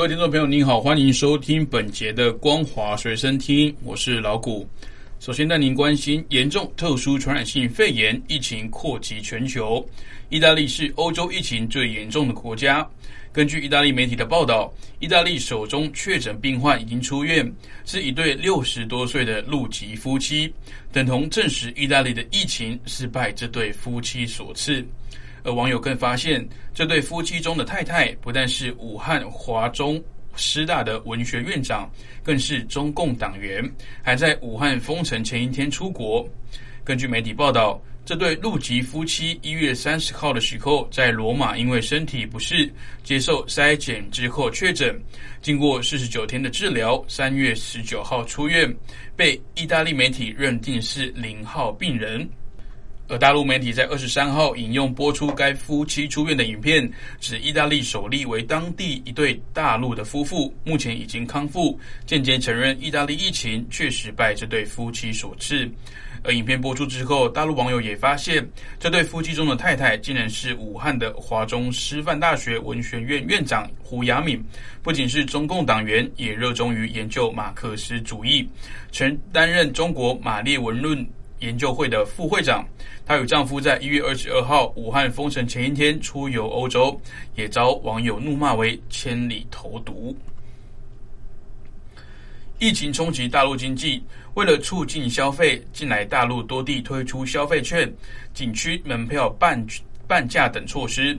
各位听众朋友，您好，欢迎收听本节的光华随身听，我是老谷。首先带您关心严重特殊传染性肺炎疫情扩及全球，意大利是欧洲疫情最严重的国家。根据意大利媒体的报道，意大利手中确诊病患已经出院，是一对六十多岁的陆籍夫妻，等同证实意大利的疫情是拜这对夫妻所赐。而网友更发现，这对夫妻中的太太不但是武汉华中师大的文学院长，更是中共党员，还在武汉封城前一天出国。根据媒体报道，这对陆籍夫妻一月三十号的时候在罗马因为身体不适接受筛检之后确诊，经过四十九天的治疗，三月十九号出院，被意大利媒体认定是零号病人。而大陆媒体在二十三号引用播出该夫妻出院的影片，指意大利首例为当地一对大陆的夫妇，目前已经康复，间接承认意大利疫情确实拜这对夫妻所赐。而影片播出之后，大陆网友也发现，这对夫妻中的太太竟然是武汉的华中师范大学文学院院长胡雅敏，不仅是中共党员，也热衷于研究马克思主义，曾担任中国马列文论。研究会的副会长，她与丈夫在一月二十二号武汉封城前一天出游欧洲，也遭网友怒骂为“千里投毒”。疫情冲击大陆经济，为了促进消费，近来大陆多地推出消费券、景区门票半半价等措施。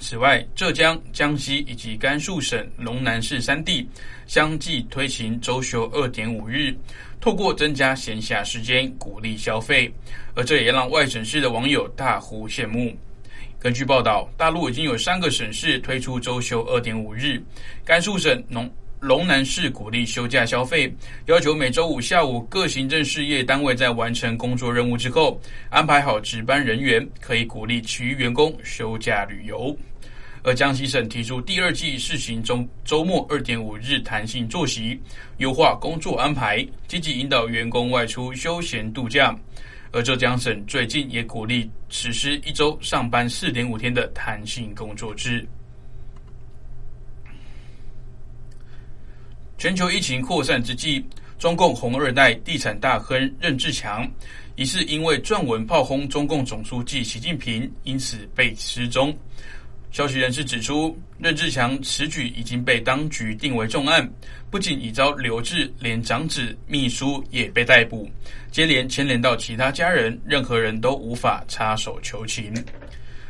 此外，浙江、江西以及甘肃省龙南市三地相继推行周休二点五日。透过增加闲暇时间鼓励消费，而这也让外省市的网友大呼羡慕。根据报道，大陆已经有三个省市推出周休二点五日。甘肃省农龙南市鼓励休假消费，要求每周五下午各行政事业单位在完成工作任务之后，安排好值班人员，可以鼓励其余员工休假旅游。而江西省提出第二季试行中周末二点五日弹性作息，优化工作安排，积极引导员工外出休闲度假。而浙江省最近也鼓励实施一周上班四点五天的弹性工作制。全球疫情扩散之际，中共红二代地产大亨任志强疑似因为撰文炮轰中共总书记习近平，因此被失踪。消息人士指出，任志强此举已经被当局定为重案，不仅已遭留置，连长子、秘书也被逮捕，接连牵连到其他家人，任何人都无法插手求情。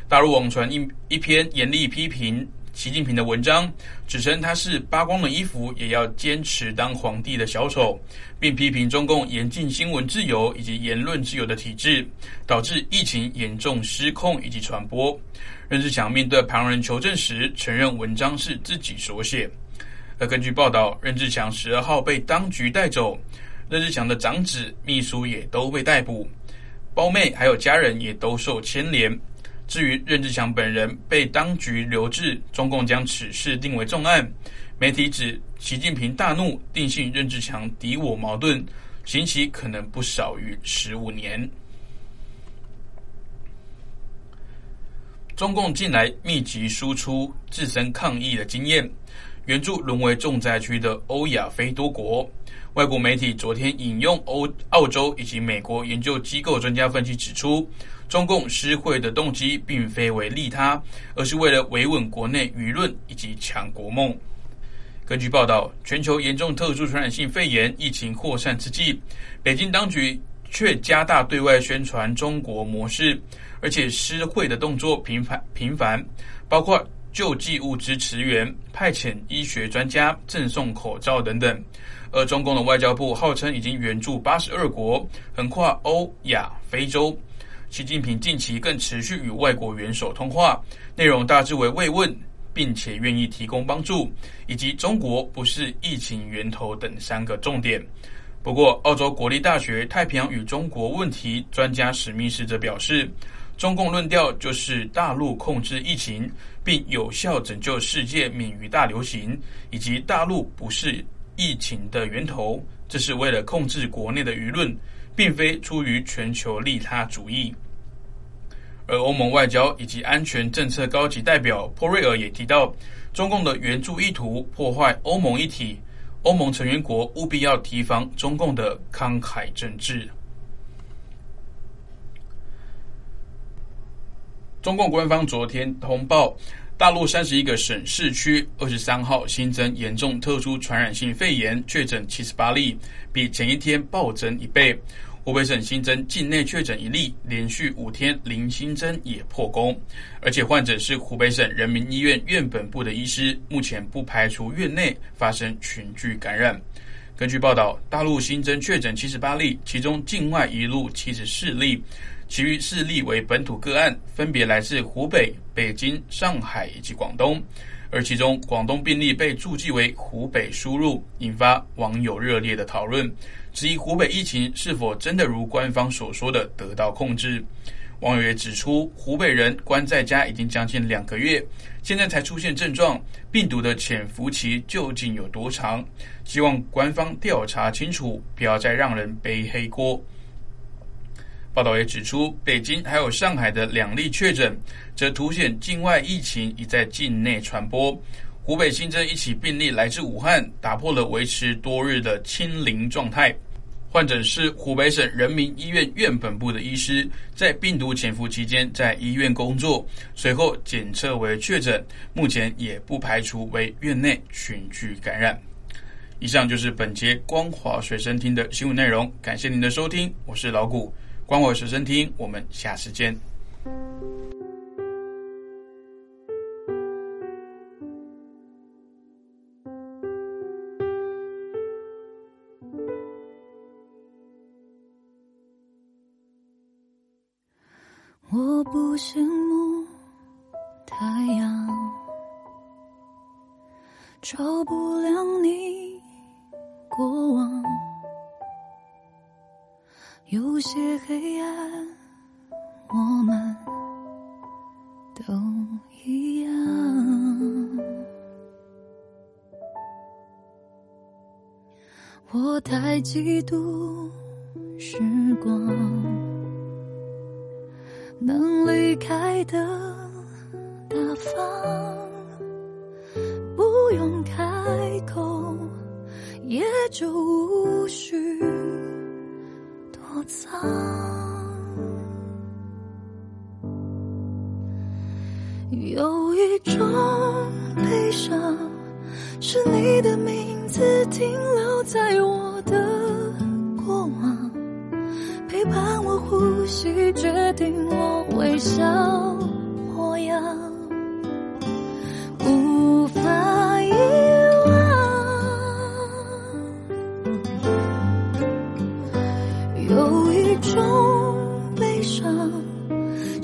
大陆网传一一篇严厉批评习近平的文章，指称他是扒光了衣服也要坚持当皇帝的小丑，并批评中共严禁新闻自由以及言论自由的体制，导致疫情严重失控以及传播。任志强面对旁人求证时，承认文章是自己所写。而根据报道，任志强十二号被当局带走，任志强的长子、秘书也都被逮捕，胞妹还有家人也都受牵连。至于任志强本人被当局留置，中共将此事定为重案。媒体指，习近平大怒，定性任志强敌我矛盾，刑期可能不少于十五年。中共近来密集输出自身抗疫的经验，援助沦为重灾区的欧亚非多国。外国媒体昨天引用欧、澳洲以及美国研究机构专家分析指出，中共施惠的动机并非为利他，而是为了维稳国内舆论以及强国梦。根据报道，全球严重特殊传染性肺炎疫情扩散之际，北京当局却加大对外宣传中国模式。而且施惠的动作频繁频繁，包括救济物资驰援、派遣医学专家、赠送口罩等等。而中共的外交部号称已经援助八十二国，横跨欧亚非洲。习近平近期更持续与外国元首通话，内容大致为慰问，并且愿意提供帮助，以及中国不是疫情源头等三个重点。不过，澳洲国立大学太平洋与中国问题专家史密斯则表示，中共论调就是大陆控制疫情，并有效拯救世界免于大流行，以及大陆不是疫情的源头，这是为了控制国内的舆论，并非出于全球利他主义。而欧盟外交以及安全政策高级代表珀瑞尔也提到，中共的援助意图破坏欧盟一体，欧盟成员国务必要提防中共的慷慨政治。中共官方昨天通报，大陆三十一个省市区二十三号新增严重特殊传染性肺炎确诊七十八例，比前一天暴增一倍。湖北省新增境内确诊一例，连续五天零新增也破功，而且患者是湖北省人民医院院本部的医师，目前不排除院内发生群聚感染。根据报道，大陆新增确诊七十八例，其中境外一路七十四例，其余四例为本土个案，分别来自湖北、北京、上海以及广东，而其中广东病例被注记为湖北输入，引发网友热烈的讨论。质疑湖北疫情是否真的如官方所说的得到控制？网友也指出，湖北人关在家已经将近两个月，现在才出现症状，病毒的潜伏期究竟有多长？希望官方调查清楚，不要再让人背黑锅。报道也指出，北京还有上海的两例确诊，则凸显境外疫情已在境内传播。湖北新增一起病例来自武汉，打破了维持多日的清零状态。患者是湖北省人民医院院本部的医师，在病毒潜伏期间在医院工作，随后检测为确诊，目前也不排除为院内群聚感染。以上就是本节光华随身听的新闻内容，感谢您的收听，我是老谷，关我随身听，我们下次见。我不羡慕太阳，照不亮你过往。有些黑暗，我们都一样。我太嫉妒时光。能离开的大方，不用开口，也就无需藏。有一种悲伤，是你的名字停留在我的过往。陪伴我呼吸，决定我微笑模样，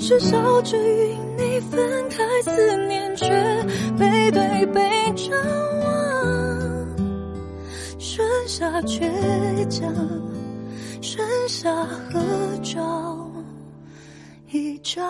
至少只与你分开，思念却背对背张望，剩下倔强。剩下合照一张。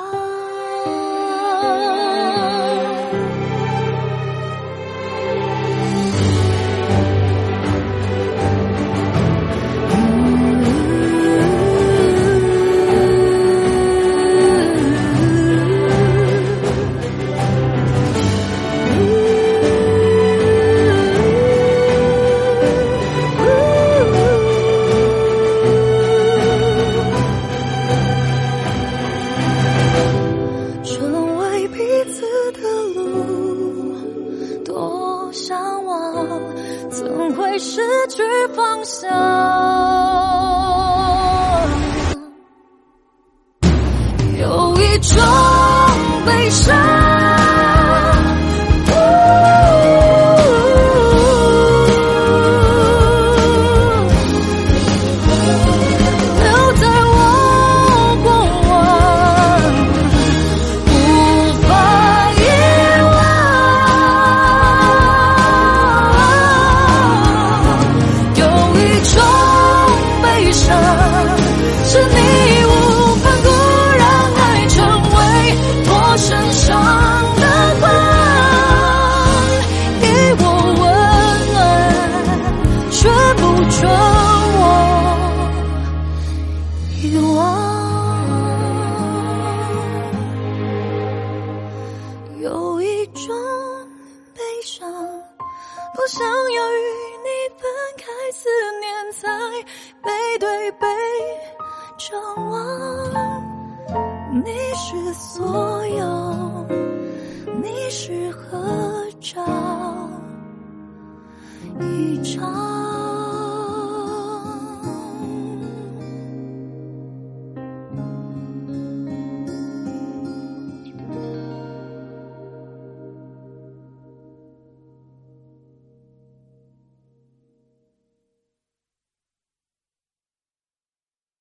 想要与你分开，思念在背对背张望。你是所有，你是合照，一张。